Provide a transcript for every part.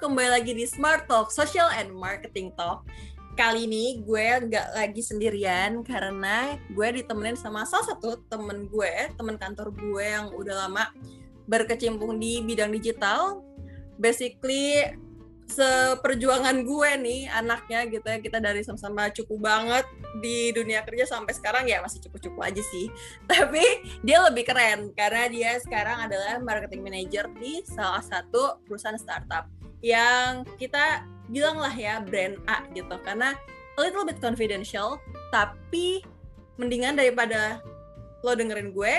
kembali lagi di Smart Talk, Social and Marketing Talk. Kali ini gue nggak lagi sendirian karena gue ditemenin sama salah satu temen gue, temen kantor gue yang udah lama berkecimpung di bidang digital. Basically seperjuangan gue nih anaknya gitu ya kita dari sama-sama cukup banget di dunia kerja sampai sekarang ya masih cukup-cukup aja sih tapi dia lebih keren karena dia sekarang adalah marketing manager di salah satu perusahaan startup yang kita bilang lah ya brand A gitu karena a little bit confidential tapi mendingan daripada lo dengerin gue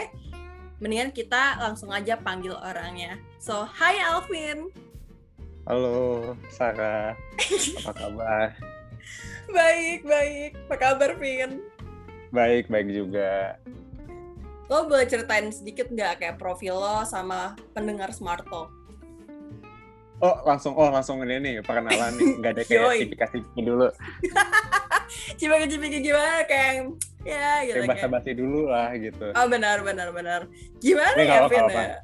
mendingan kita langsung aja panggil orangnya so hi Alvin Halo, Sarah. Apa kabar? baik, baik. Apa kabar, Vin? Baik, baik juga. Lo boleh ceritain sedikit nggak kayak profil lo sama pendengar Smart Talk? Oh, langsung oh langsung ini nih perkenalan nih, nggak ada kayak tipifikasi dulu. Coba cipika gimana kayak ya gitu kayak basa-basi dulu lah gitu. Oh benar benar benar. Gimana ya, Vin ya?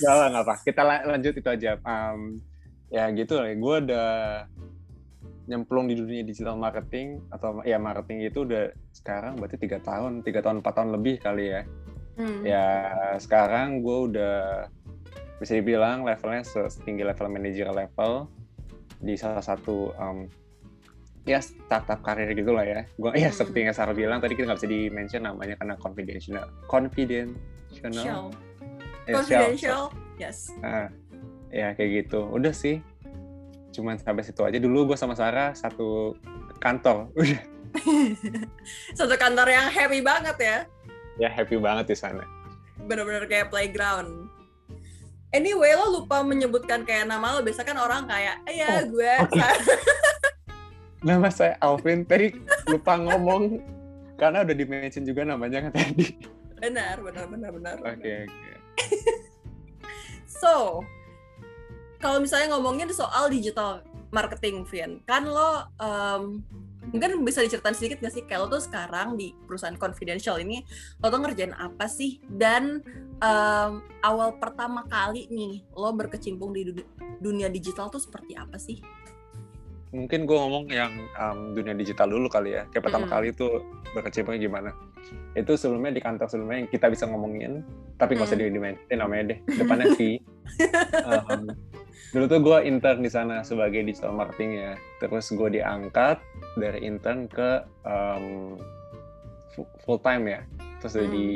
Gak lah, gak apa. Kita lanjut itu aja. Um, ya gitu lah. Gue udah nyemplung di dunia digital marketing atau ya marketing itu udah sekarang berarti tiga tahun, tiga tahun empat tahun lebih kali ya. Hmm. Ya sekarang gue udah bisa dibilang levelnya setinggi level manager level di salah satu um, ya startup karir gitu lah ya. Gue ya seperti yang Sarah bilang tadi kita nggak bisa di mention namanya karena confidential, confidential. Eh, confidential yes. Nah, ya kayak gitu. Udah sih. Cuman sampai situ aja. Dulu gue sama Sarah satu kantor. Udah. Satu kantor yang happy banget ya. Ya happy banget di sana. Bener-bener kayak playground anyway lo lupa menyebutkan kayak nama lo. Biasa kan orang kayak ya oh, gue. okay. nama saya Alvin tadi lupa ngomong. Karena udah di mention juga namanya kan tadi. Benar benar benar benar oke okay, oke. Okay. so, kalau misalnya ngomongin soal digital marketing, Vian, kan lo um, mungkin bisa diceritain sedikit gak sih? Lo tuh sekarang di perusahaan confidential ini lo tuh ngerjain apa sih? Dan um, awal pertama kali nih lo berkecimpung di dunia digital tuh seperti apa sih? mungkin gue ngomong yang um, dunia digital dulu kali ya kayak pertama mm. kali itu berkecimpung gimana itu sebelumnya di kantor sebelumnya yang kita bisa ngomongin tapi nggak mm. usah di dimensi namanya deh depannya sih um, dulu tuh gue intern di sana sebagai digital marketing ya terus gue diangkat dari intern ke um, full time ya terus mm. di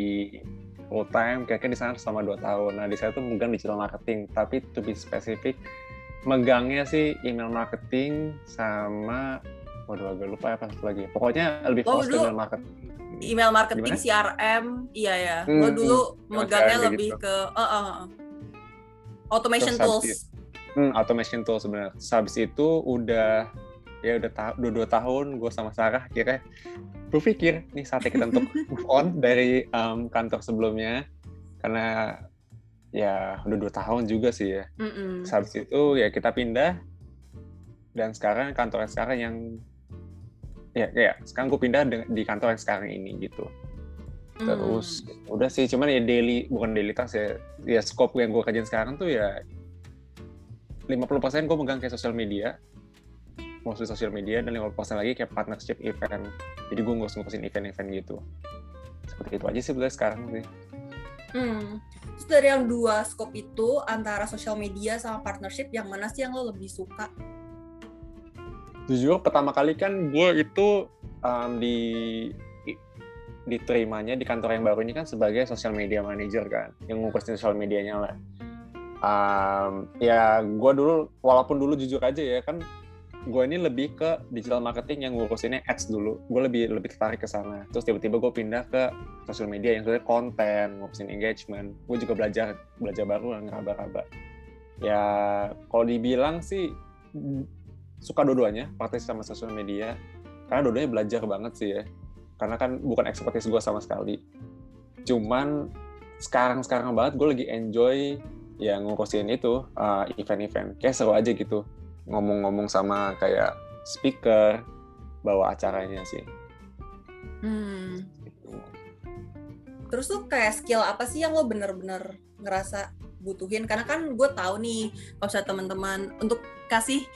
full time kayaknya di sana selama dua tahun. Nah di sana tuh bukan digital marketing tapi to be specific megangnya sih email marketing sama waduh agak lupa apa satu lagi pokoknya lebih fokus ke email marketing. email marketing Gimana? CRM iya ya. Hmm, lo dulu hmm, megangnya lebih gitu. ke uh, uh, automation Terus tools. hmm, automation tools sebenarnya habis itu udah ya udah ta dua, dua tahun gue sama Sarah kira berpikir nih saatnya kita untuk move on dari um, kantor sebelumnya karena ya udah dua tahun juga sih ya. Mm-mm. Habis itu ya kita pindah dan sekarang kantor yang sekarang yang ya ya sekarang gue pindah di kantor yang sekarang ini gitu. Terus mm. udah sih cuman ya daily bukan daily task ya ya scope yang gue kerjain sekarang tuh ya 50% gue megang kayak sosial media mostly sosial media dan 50% lagi kayak partnership event jadi gue ngurus-ngurusin event-event gitu seperti itu aja sih sebenarnya sekarang sih Hmm. Terus dari yang dua scope itu antara social media sama partnership yang mana sih yang lo lebih suka? Jujur pertama kali kan gue itu um, di diterimanya di kantor yang baru ini kan sebagai social media manager kan yang ngurusin social medianya lah. Um, ya gue dulu walaupun dulu jujur aja ya kan gue ini lebih ke digital marketing yang ngurusinnya ads dulu. Gue lebih lebih tertarik ke sana. Terus tiba-tiba gue pindah ke sosial media yang sebenarnya konten, ngurusin engagement. Gue juga belajar belajar baru lah ngeraba-raba. Ya kalau dibilang sih suka dua-duanya, praktis sama sosial media. Karena dua-duanya belajar banget sih ya. Karena kan bukan ekspertis gue sama sekali. Cuman sekarang-sekarang banget gue lagi enjoy yang ngurusin itu uh, event-event. Kayak seru aja gitu ngomong-ngomong sama kayak speaker bawa acaranya sih. Hmm. Terus tuh kayak skill apa sih yang lo bener-bener ngerasa butuhin karena kan gue tahu nih kalau misalnya teman-teman untuk kasih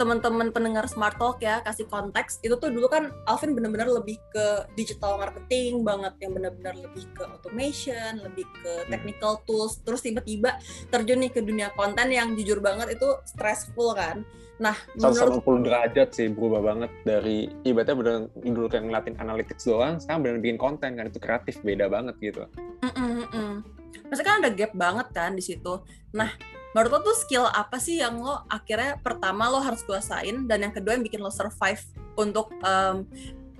teman-teman pendengar Smart Talk ya kasih konteks itu tuh dulu kan Alvin benar-benar lebih ke digital marketing banget yang benar-benar lebih ke automation lebih ke hmm. technical tools terus tiba-tiba terjun nih ke dunia konten yang jujur banget itu stressful kan Nah, menurut 180 derajat sih berubah banget dari ibaratnya bener dulu kayak ngeliatin analytics doang, sekarang bener bikin konten kan itu kreatif beda banget gitu. Mm -mm -mm. Maksudnya kan ada gap banget kan di situ. Nah, menurut lo tuh skill apa sih yang lo akhirnya pertama lo harus kuasain dan yang kedua yang bikin lo survive untuk um,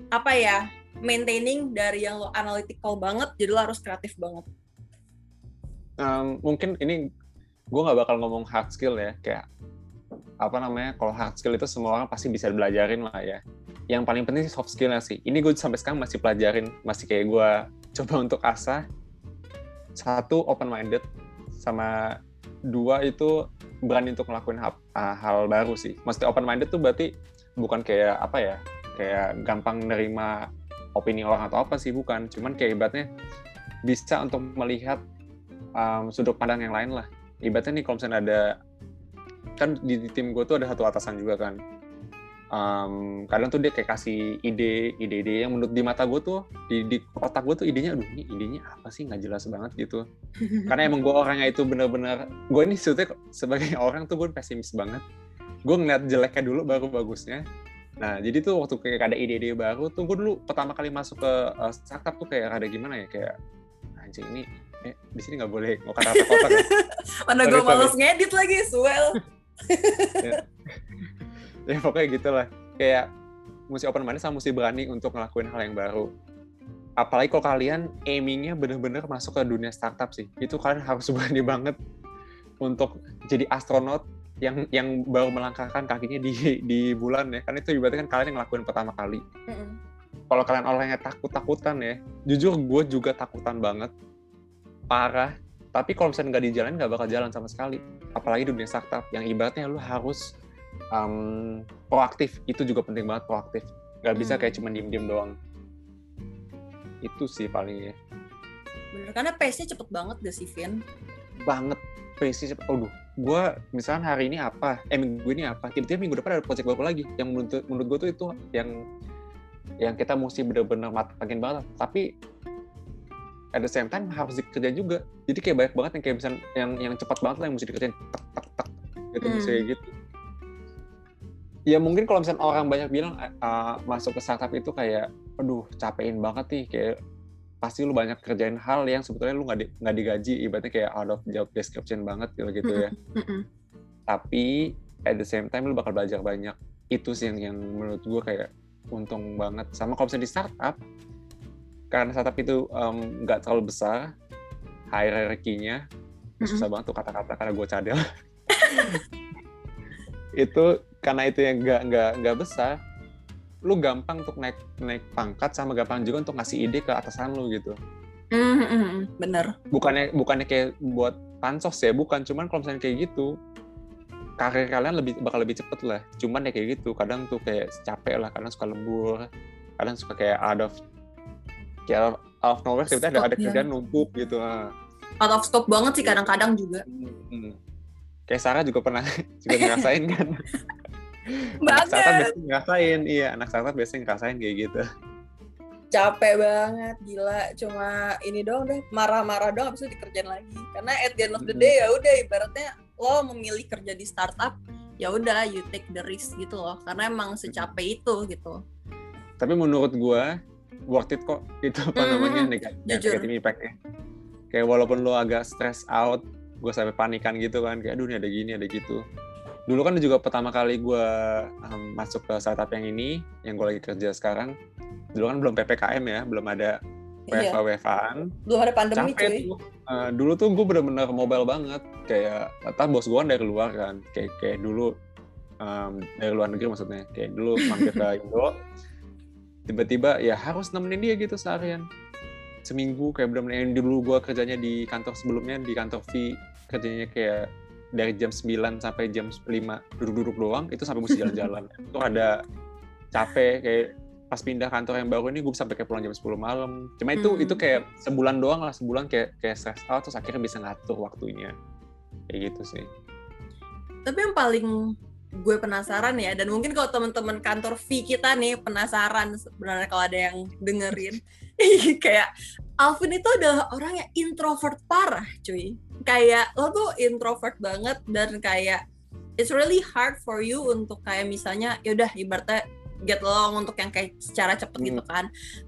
apa ya maintaining dari yang lo analytical banget jadi lo harus kreatif banget. Um, mungkin ini gue nggak bakal ngomong hard skill ya kayak apa namanya kalau hard skill itu semua orang pasti bisa belajarin lah ya yang paling penting sih soft skillnya sih ini gue sampai sekarang masih pelajarin masih kayak gue coba untuk asah satu open minded sama dua itu berani untuk ngelakuin hal, uh, hal baru sih. Maksudnya open minded tuh berarti bukan kayak apa ya kayak gampang nerima opini orang atau apa sih bukan. Cuman kayak ibaratnya bisa untuk melihat um, sudut pandang yang lain lah. Ibaratnya nih kalau misalnya ada kan di, di tim gue tuh ada satu atasan juga kan um, kadang tuh dia kayak kasih ide ide-ide yang menurut di mata gue tuh di, di otak gue tuh idenya aduh ini idenya apa sih? Nggak jelas banget gitu. Karena emang gue orangnya itu bener-bener gue ini sebetulnya sebagai orang tuh gue pesimis banget. Gue ngeliat jeleknya dulu baru bagusnya. Nah jadi tuh waktu kayak ada ide-ide baru tuh gue dulu pertama kali masuk ke uh, startup tuh kayak ada gimana ya kayak anjing ini eh di sini nggak boleh mau kata-kata kotor ya. mana gue males ngedit lagi swell. Ya. ya pokoknya gitulah. Kayak mesti open minded sama mesti berani untuk ngelakuin hal yang baru. Apalagi kalau kalian aimingnya bener-bener masuk ke dunia startup sih. Itu kalian harus berani banget untuk jadi astronot yang yang baru melangkahkan kakinya di di bulan ya. Kan itu berarti kan kalian yang ngelakuin pertama kali. Mm -hmm. kalau kalian orangnya takut takutan ya jujur gue juga takutan banget. Parah. Tapi kalau misalnya nggak dijalan nggak bakal jalan sama sekali. Apalagi dunia startup yang ibaratnya lu harus um, proaktif. Itu juga penting banget proaktif. Nggak bisa kayak hmm. cuma diem-diem doang. Itu sih paling ya. Bener karena pace-nya cepet banget gak sih Vin? Banget. Pace-nya cepet aduh. Gue misalnya hari ini apa eh minggu ini apa tiba-tiba minggu depan ada project baru lagi. Yang menurut menurut gue tuh itu yang yang kita mesti bener-bener matangin banget. Tapi at the same time harus dikerja juga. Jadi kayak banyak banget yang kayak bisa yang yang cepat banget lah yang mesti dikerjain. Tak tak tak gitu hmm. misalnya gitu ya mungkin kalau misalnya orang banyak bilang uh, masuk ke startup itu kayak aduh capein banget nih kayak pasti lu banyak kerjain hal yang sebetulnya lu nggak di, nggak digaji. Ibaratnya kayak out of job description banget gitu gitu ya. tapi at the same time lu bakal belajar banyak. Itu sih yang yang menurut gue kayak untung banget. Sama kalau misalnya di startup karena startup itu nggak um, terlalu besar hierarkinya mm-hmm. susah banget tuh kata-kata karena gue cadel. Itu karena itu yang nggak nggak nggak besar lu gampang untuk naik naik pangkat sama gampang juga untuk ngasih ide ke atasan lu gitu. Mm-hmm. bener. Bukannya bukannya kayak buat pansos ya bukan. Cuman kalau misalnya kayak gitu karir kalian lebih bakal lebih cepet lah. Cuman ya kayak gitu kadang tuh kayak capek lah kadang suka lembur kadang suka kayak out of kayak out of nowhere tiba-tiba ada, ada kerjaan numpuk gitu out of scope banget sih kadang-kadang juga. Hmm. kayak Sarah juga pernah juga ngerasain kan anak startup biasanya ngerasain. Iya anak startup biasanya ngerasain kayak gitu. Capek banget gila. Cuma ini doang deh marah-marah doang habis itu dikerjain lagi. Karena at the end of the day ya udah ibaratnya lo memilih kerja di startup ya udah you take the risk gitu loh. Karena emang secapek itu gitu. Tapi menurut gue worth it kok. Itu apa mm-hmm. namanya negatif, negatif impactnya. Kayak walaupun lo agak stress out gue sampai panikan gitu kan. Kayak aduh ini ada gini ada gitu dulu kan juga pertama kali gue um, masuk ke startup yang ini yang gue lagi kerja sekarang. Dulu kan belum ppkm ya belum ada WFA iya. WFAan belum ada pandemi Capek cuy. tuh. Uh, dulu tuh gue bener-bener mobile banget. Kayak entah bos gue kan dari luar kan. Kayak kayak dulu um, dari luar negeri maksudnya. Kayak dulu mampir ke Indo. Tiba-tiba ya harus nemenin dia gitu seharian. Seminggu kayak bener-bener. Yang dulu gue kerjanya di kantor sebelumnya di kantor V kerjanya kayak dari jam 9 sampai jam 5 duduk-duduk doang itu sampai mesti jalan-jalan. Itu ada capek kayak pas pindah kantor yang baru ini gue sampai kayak pulang jam 10 malam. Cuma itu hmm. itu kayak sebulan doang lah sebulan kayak kayak stress out terus akhirnya bisa ngatur waktunya. Kayak gitu sih. Tapi yang paling gue penasaran ya dan mungkin kalau teman-teman kantor V kita nih penasaran sebenarnya kalau ada yang dengerin kayak Alvin itu adalah orang yang introvert parah cuy kayak lo tuh introvert banget dan kayak it's really hard for you untuk kayak misalnya yaudah ibaratnya get along untuk yang kayak secara cepet hmm. gitu kan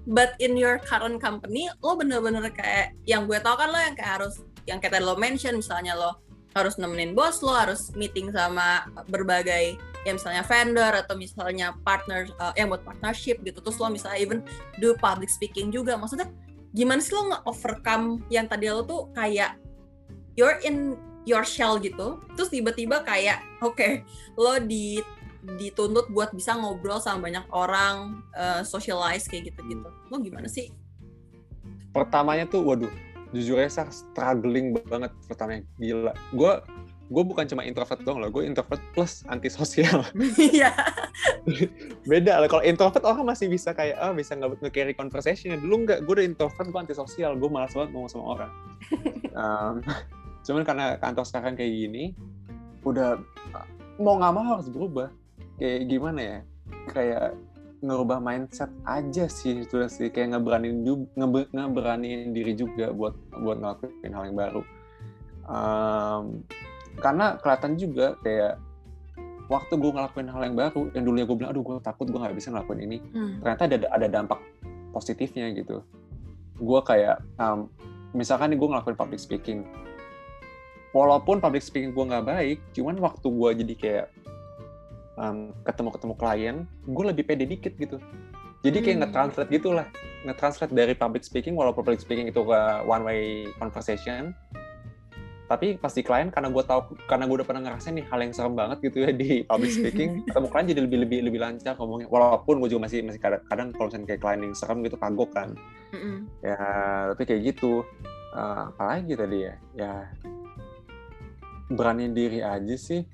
but in your current company lo bener-bener kayak yang gue tau kan lo yang kayak harus yang kayak tadi lo mention misalnya lo harus nemenin bos lo harus meeting sama berbagai ya misalnya vendor atau misalnya partner uh, yang buat partnership gitu. Terus lo misalnya even do public speaking juga. Maksudnya gimana sih lo nge-overcome yang tadi lo tuh kayak you're in your shell gitu. Terus tiba-tiba kayak oke okay, lo di dituntut buat bisa ngobrol sama banyak orang uh, socialize kayak gitu-gitu. Lo gimana sih? Pertamanya tuh waduh jujur aja struggling banget pertama gila. Gue gue bukan cuma introvert dong loh gue introvert plus antisosial. Iya. Beda lah kalau introvert orang masih bisa kayak ah oh, bisa nggak nge-carry conversation dulu nggak gue udah introvert gue antisosial gue malas banget ngomong sama orang. Um, cuman karena kantor sekarang kayak gini udah mau nggak mau harus berubah. Kayak gimana ya kayak ngerubah mindset aja sih itu sih kayak ngeberanin juga ngeberanin diri juga buat buat ngelakuin hal yang baru. Um, karena kelihatan juga kayak waktu gue ngelakuin hal yang baru yang dulunya gue bilang aduh gue takut gue nggak bisa ngelakuin ini. Hmm. ternyata ada ada dampak positifnya gitu. Gue kayak um, misalkan nih gue ngelakuin public speaking. Walaupun public speaking gue nggak baik cuman waktu gue jadi kayak um, ketemu ketemu klien gue lebih pede dikit gitu. Jadi kayak hmm. nge-translate gitu lah nge-translate dari public speaking walaupun public speaking itu ke one way conversation tapi pasti klien karena gue tahu karena gue udah pernah ngerasain nih hal yang serem banget gitu ya di public speaking ketemu klien jadi lebih lebih lebih lancar ngomongnya. Walaupun gue juga masih masih kadang, kadang kalau misalnya kayak klien yang serem gitu kagok kan. Mm -hmm. ya tapi kayak gitu. Uh, apalagi tadi ya? Ya berani diri aja sih.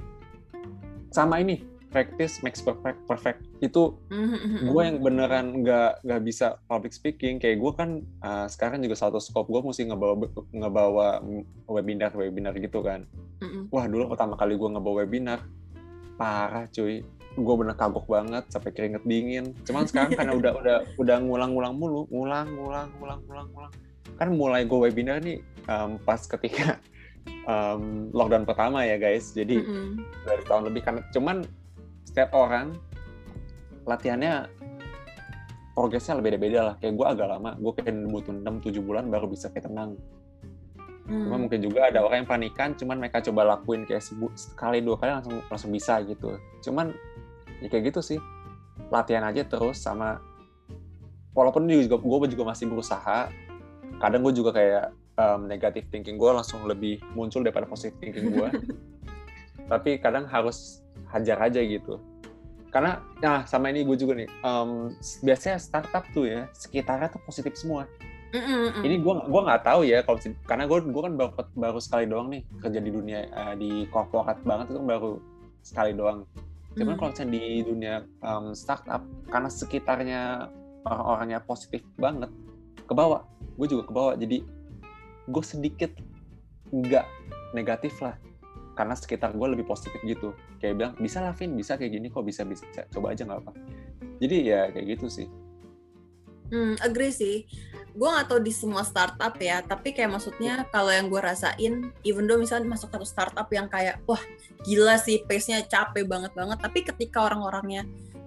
Sama ini practice makes perfect perfect. Itu mm-hmm. gue yang beneran nggak nggak bisa public speaking. Kayak gue kan uh, sekarang juga satu scope gue mesti ngebawa ngebawa webinar webinar gitu kan. Mm-hmm. wah dulu pertama kali gue ngebawa webinar parah cuy. Gue bener kagok banget sampai keringet dingin. Cuman sekarang karena udah udah udah ngulang-ngulang mulu ngulang ngulang ngulang ngulang ngulang. Kan mulai gue webinar nih um, pas ketika um, lockdown pertama ya guys. Jadi mm-hmm. dari tahun lebih kan. Cuman setiap orang latihannya progresnya lebih beda-beda lah. Kayak gue agak lama, gue kayak butuh 6-7 bulan baru bisa kayak tenang. Hmm. Cuma mungkin juga ada orang yang panikan, cuman mereka coba lakuin kayak sekali dua kali langsung langsung bisa gitu. Cuman ya kayak gitu sih. Latihan aja terus sama walaupun juga gue juga masih berusaha. Kadang gue juga kayak um, negative thinking gue langsung lebih muncul daripada positive thinking gue. Tapi kadang harus hajar aja gitu. Karena nah sama ini gue juga nih um, biasanya startup tuh ya sekitarnya tuh positif semua. Mm-mm. ini gue gue nggak tahu ya kalau karena gue gue kan baru baru sekali doang nih kerja di dunia uh, di korporat banget itu kan baru sekali doang. Cuman mm. kalau misalnya di dunia um, startup karena sekitarnya orang-orangnya positif banget ke bawah. Gue juga ke bawah jadi gue sedikit nggak negatif lah karena sekitar gue lebih positif gitu. Kayak bilang bisa lah Vin bisa kayak gini kok bisa bisa coba aja nggak apa jadi ya kayak gitu sih. Hmm agree sih. Gue nggak tahu di semua startup ya tapi kayak maksudnya kalau yang gue rasain even though misalnya masuk satu startup yang kayak wah gila sih pace nya capek banget banget tapi ketika orang-orangnya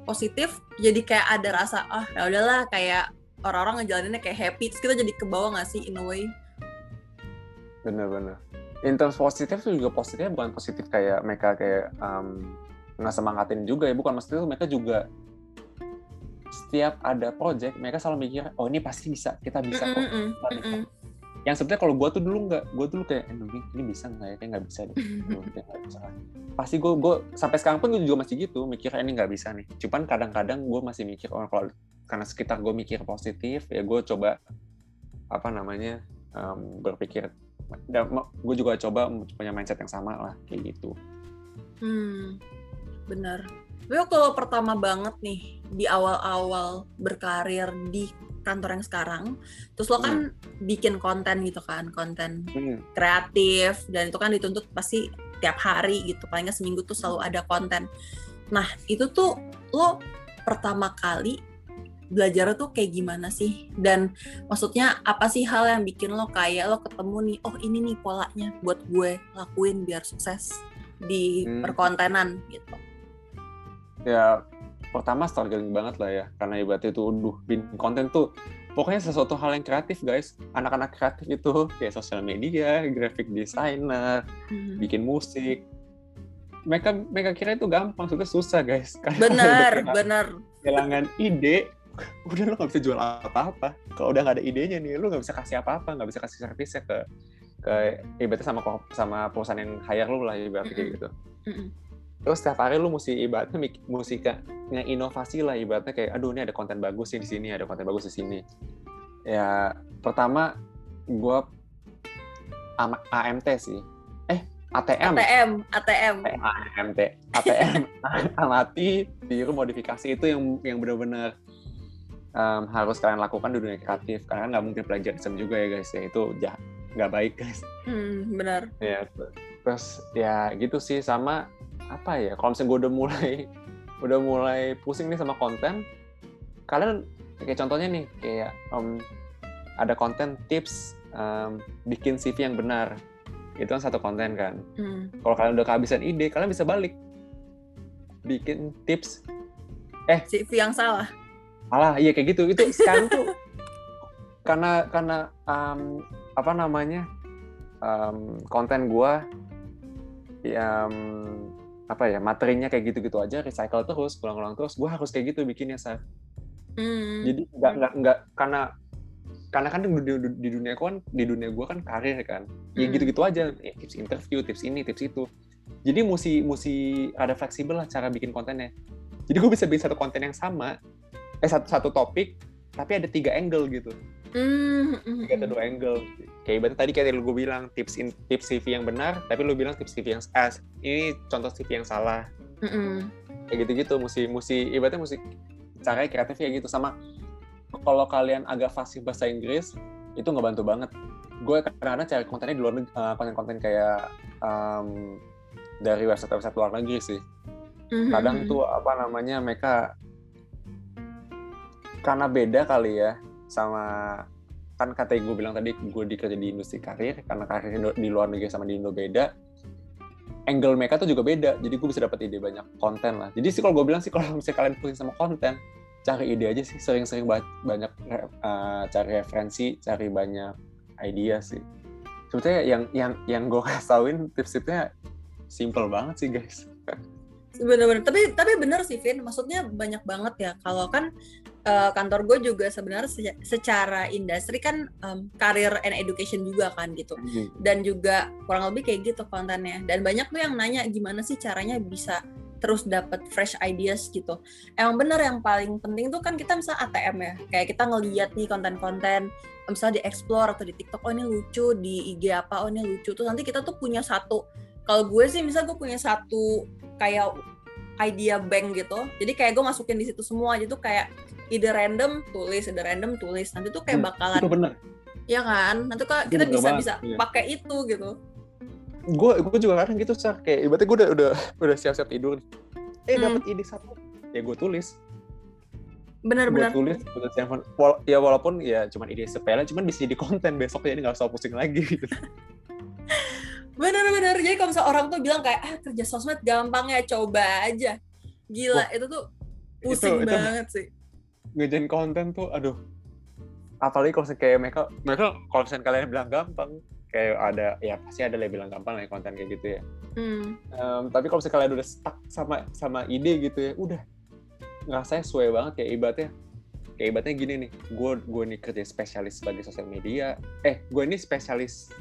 positif jadi kayak ada rasa ah oh, ya udahlah kayak orang-orang ngejalaninnya kayak happy terus kita jadi ke bawah nggak sih in a way? Bener-bener in terms positif itu juga positifnya bukan positif kayak mereka kayak um, nggak semangatin juga ya bukan. Maksudnya itu mereka juga setiap ada project mereka selalu mikir oh ini pasti bisa kita bisa kok. mm -mm, yang sebenarnya kalau gue tuh dulu nggak gue dulu kayak eh, ini bisa nggak ya? Kayak nggak bisa deh. Gak bisa. pasti gue gue sampai sekarang pun gue juga masih gitu mikir ini nggak bisa nih. Cuman kadang-kadang gue masih mikir oh kalau karena sekitar gue mikir positif ya gue coba apa namanya um, berpikir gue juga coba punya mindset yang sama lah kayak gitu hmm benar Tapi kalau pertama banget nih di awal-awal berkarir di kantor yang sekarang, terus lo kan bikin konten gitu kan, konten Hmm. kreatif dan itu kan dituntut pasti tiap hari gitu, paling nggak seminggu tuh selalu ada konten. Nah itu tuh lo pertama kali belajar tuh kayak gimana sih? Dan maksudnya apa sih hal yang bikin lo kayak lo ketemu nih, oh ini nih polanya buat gue lakuin biar sukses di Hmm. perkontenan gitu. ya pertama struggling banget lah ya karena ibaratnya itu udah bikin konten tuh pokoknya sesuatu hal yang kreatif guys anak-anak kreatif itu kayak sosial media graphic designer Hmm. bikin musik mereka mereka kira itu gampang sudah susah guys karena Bener, udah bener. kehilangan ide udah lo nggak bisa jual apa-apa. Kalau udah nggak ada idenya nih lo nggak bisa kasih apa-apa nggak bisa kasih servisnya ke ke ibaratnya sama sama perusahaan yang hire lo lah ibaratnya kayak Mm-mm. gitu terus setiap hari lu mesti ibaratnya mesti inovasi lah ibaratnya kayak aduh ini ada konten bagus sih di sini ada konten bagus di sini. Ya pertama gua ama- AMT sih. Eh ATM ATM, ATM. AMT ATM amati tiru modifikasi itu yang yang benar-benar em, harus kalian lakukan di dunia kreatif. Karena nggak mungkin plagiarism juga ya guys. Ya itu jahat nggak baik guys. Hmm, benar. ya terus ya gitu sih. Sama apa ya kalau misalnya gue udah mulai udah mulai pusing nih sama konten kalian kayak contohnya nih kayak em, ada konten tips em, bikin CV yang benar. Itu kan satu konten kan? Hmm. kalau kalian udah kehabisan ide kalian bisa balik. Bikin tips. CV yang salah. Alah, iya kayak gitu. Itu sekarang tuh karena karena um, apa namanya um, konten gua yang apa ya materinya kayak gitu-gitu aja recycle terus ulang-ulang terus gua harus kayak gitu bikinnya sa Hmm. jadi nggak nggak nggak karena karena kan di, di- dunia gua kan di dunia gua kan karir kan ya Hmm. gitu-gitu aja ya, tips interview tips ini tips itu jadi mesti mesti ada fleksibel lah cara bikin kontennya jadi gue bisa bikin satu konten yang sama eh satu satu topik tapi ada tiga angle gitu. Hmm, hmm, tiga atau dua angle. Kayak ibaratnya tadi kayak lu gue bilang tips in, tips CV yang benar tapi lu bilang tips CV yang eh, ini contoh CV yang salah. Hmm, hmm. kayak gitu-gitu mesti mesti ibaratnya mesti caranya kreatif kayak gitu. Sama kalau kalian agak fasih bahasa Inggris itu ngebantu banget. Gue kadang-kadang cari kontennya di luar negeri eh, konten-konten kayak em, dari website-website luar negeri sih. Hmm, kadang hmm, tuh apa namanya mereka karena beda kali ya sama kan kata gue bilang tadi gue dikerja di industri karir karena karir di luar negeri sama di Indo beda angle mereka tuh juga beda jadi gue bisa dapat ide banyak konten lah jadi sih kalau gue bilang sih kalau misalnya kalian pusing sama konten cari ide aja sih sering-sering ba- banyak eh, cari referensi cari banyak idea sih sebetulnya yang yang yang gue kasih tips-tipsnya simple banget sih guys Bener-bener. Tapi tapi bener sih, Vin. Maksudnya banyak banget ya. Kalau kan eh, kantor gue juga sebenarnya se- secara industri kan em, karir and education juga kan gitu. Dan juga kurang lebih kayak gitu kontennya. Dan banyak tuh yang nanya gimana sih caranya bisa terus dapat fresh ideas gitu. Emang bener yang paling penting tuh kan kita misalnya ATM ya. Kayak kita ngeliat nih konten-konten misalnya di explore atau di TikTok oh ini lucu, di IG apa oh ini lucu. Terus nanti kita tuh punya satu kalau gue sih misal gue punya satu kayak idea bank gitu. Jadi kayak gue masukin di situ semua. Jadi tuh kayak ide random tulis ide random tulis. Nanti tuh kayak Hmm, bakalan itu bener. Ya kan? Nanti kok kita bener bisa banget, bisa iya. pakai itu gitu. Gue gue juga kadang gitu sih kayak ibaratnya gue udah udah udah siap-siap tidur nih. eh Hmm. dapat ide satu. Ya gue tulis. Gue bener-bener tulis gue Wala- ya walaupun ya cuman ide sepele cuman bisa jadi konten besok jadi nggak usah pusing lagi gitu bener-bener jadi kalau misalnya orang tuh bilang kayak ah kerja sosmed gampang ya coba aja. Gila Wah, itu tuh pusing itu- banget sih. ngejain konten tuh aduh. Apalagi kalau misalnya kayak mereka mereka kalau misalnya kalian bilang gampang kayak ada ya pasti ada yang bilang gampang lah ya konten kayak gitu ya. Hmm. Em, tapi kalau misalnya kalian udah stuck sama sama ide gitu ya udah. Ngerasanya sesuai banget kayak ibaratnya kayak ibaratnya gini nih. Gue gue nih kerja spesialis sebagai sosial media. Eh gue ini spesialis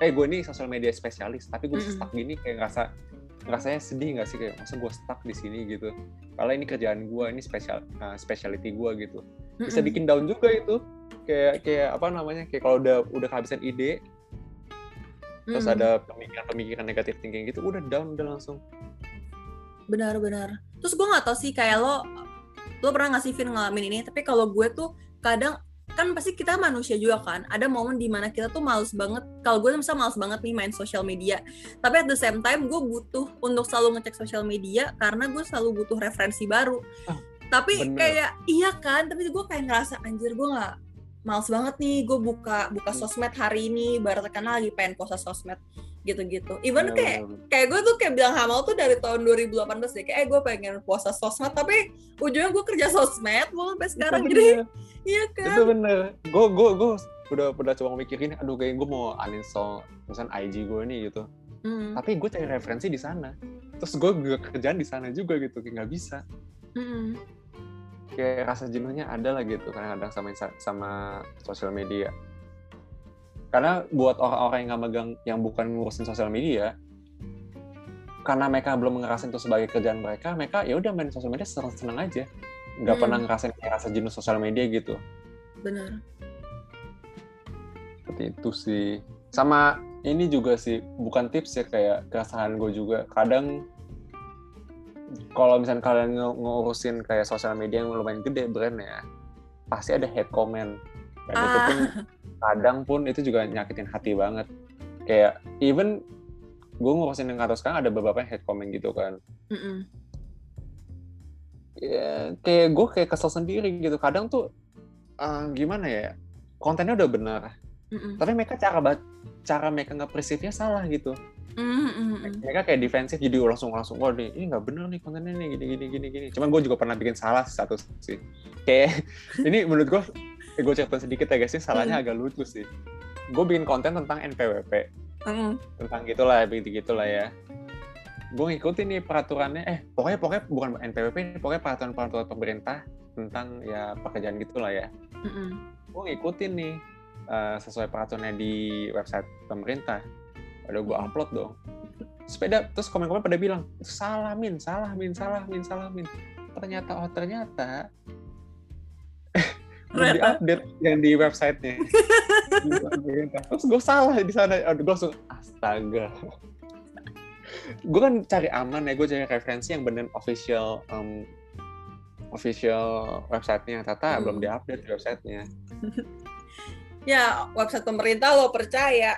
eh gue ini sosial media spesialis tapi gue Mm-mm. stuck gini kayak ngerasa ngerasanya sedih nggak sih? Kayak masa gue stuck di sini? gitu. Kalau ini kerjaan gue ini spesial uh, specialty gue gitu. Bisa bikin down juga itu. Kayak kayak apa namanya kayak kalau udah udah kehabisan ide terus ada pemikiran-pemikiran negatif thinking gitu udah down udah langsung. Benar-benar terus gue nggak tau sih kayak lo lo pernah nggak sih Vin ngalamin ini? Tapi kalau gue tuh kadang kan pasti kita manusia juga kan. Ada momen di mana kita tuh males banget. Kalau gue misal males banget nih main sosial media. Tapi at the same time gue butuh untuk selalu ngecek sosial media karena gue selalu butuh referensi baru. Ah, tapi bener. kayak iya kan? Tapi gue kayak ngerasa anjir gue nggak males banget nih. Gue buka buka sosmed hari ini. Baru karena lagi pengen puasa sosmed gitu-gitu. Even Bener, kayak bener, bener. kayak gue tuh kayak bilang Hamal tuh dari tahun 2018 deh kayak eh gue pengen puasa sosmed tapi ujungnya gue kerja sosmed gue sampai sekarang. Itu jadi iya kan? Itu bener. Gue gue gue udah udah coba mikirin aduh kayak gue mau uninstall misalnya IG gue nih gitu. Hmm, tapi gue cari referensi di sana. Terus gue juga kerjaan di sana juga gitu kayak nggak bisa. Hmm, kayak rasa jenuhnya ada lah gitu kadang-kadang sama sama sosial media karena buat orang-orang yang nggak megang yang bukan ngurusin sosial media karena mereka belum ngerasain itu sebagai kerjaan mereka mereka ya udah main sosial media seneng-seneng aja. Nggak Hmm. pernah ngerasain rasa jenuh sosial media gitu. Benar. Seperti itu sih. Sama ini juga sih bukan tips ya kayak keresahan gue juga. Kadang kalau misalnya kalian nge- ngurusin kayak sosial media yang lumayan gede brand ya pasti ada hate comment. Dan itu Ah. pun kadang pun itu juga nyakitin hati banget kayak even gue ngurusin yang kantor sekarang ada beberapa hate comment gitu kan Mm-mm. ya, kayak gue kayak kesel sendiri gitu kadang tuh eh, gimana ya kontennya udah benar Mm-mm. tapi mereka cara cara mereka nge-perceive-nya salah gitu Mm-mm. mereka kayak defensif jadi langsung langsung wah nih, ini nggak bener nih kontennya nih gini gini gini gini cuman gue juga pernah bikin salah satu sih kayak ini menurut gue eh, gue cerita sedikit ya guys. Ini salahnya Hmm. agak lucu sih. Gue bikin konten tentang NPWP Mm-mm. tentang gitulah begitu gitulah ya. Gue ngikutin nih peraturannya. Eh pokoknya pokoknya bukan NPWP pokoknya peraturan peraturan pemerintah tentang ya pekerjaan gitulah ya. Mm-mm. gue ngikutin nih eh, sesuai peraturannya di website pemerintah. Ada gue upload dong. Sepeda terus komen-komen pada bilang salah min salah min salah min salah min ternyata oh ternyata belum Ternyata. diupdate yang di websitenya. Di terus gue salah di sana. Aduh gue langsung astaga. Gue kan cari aman ya gue cari referensi yang bener official em, official websitenya. Tata Hmm. belum diupdate di websitenya. Ya website pemerintah lo percaya.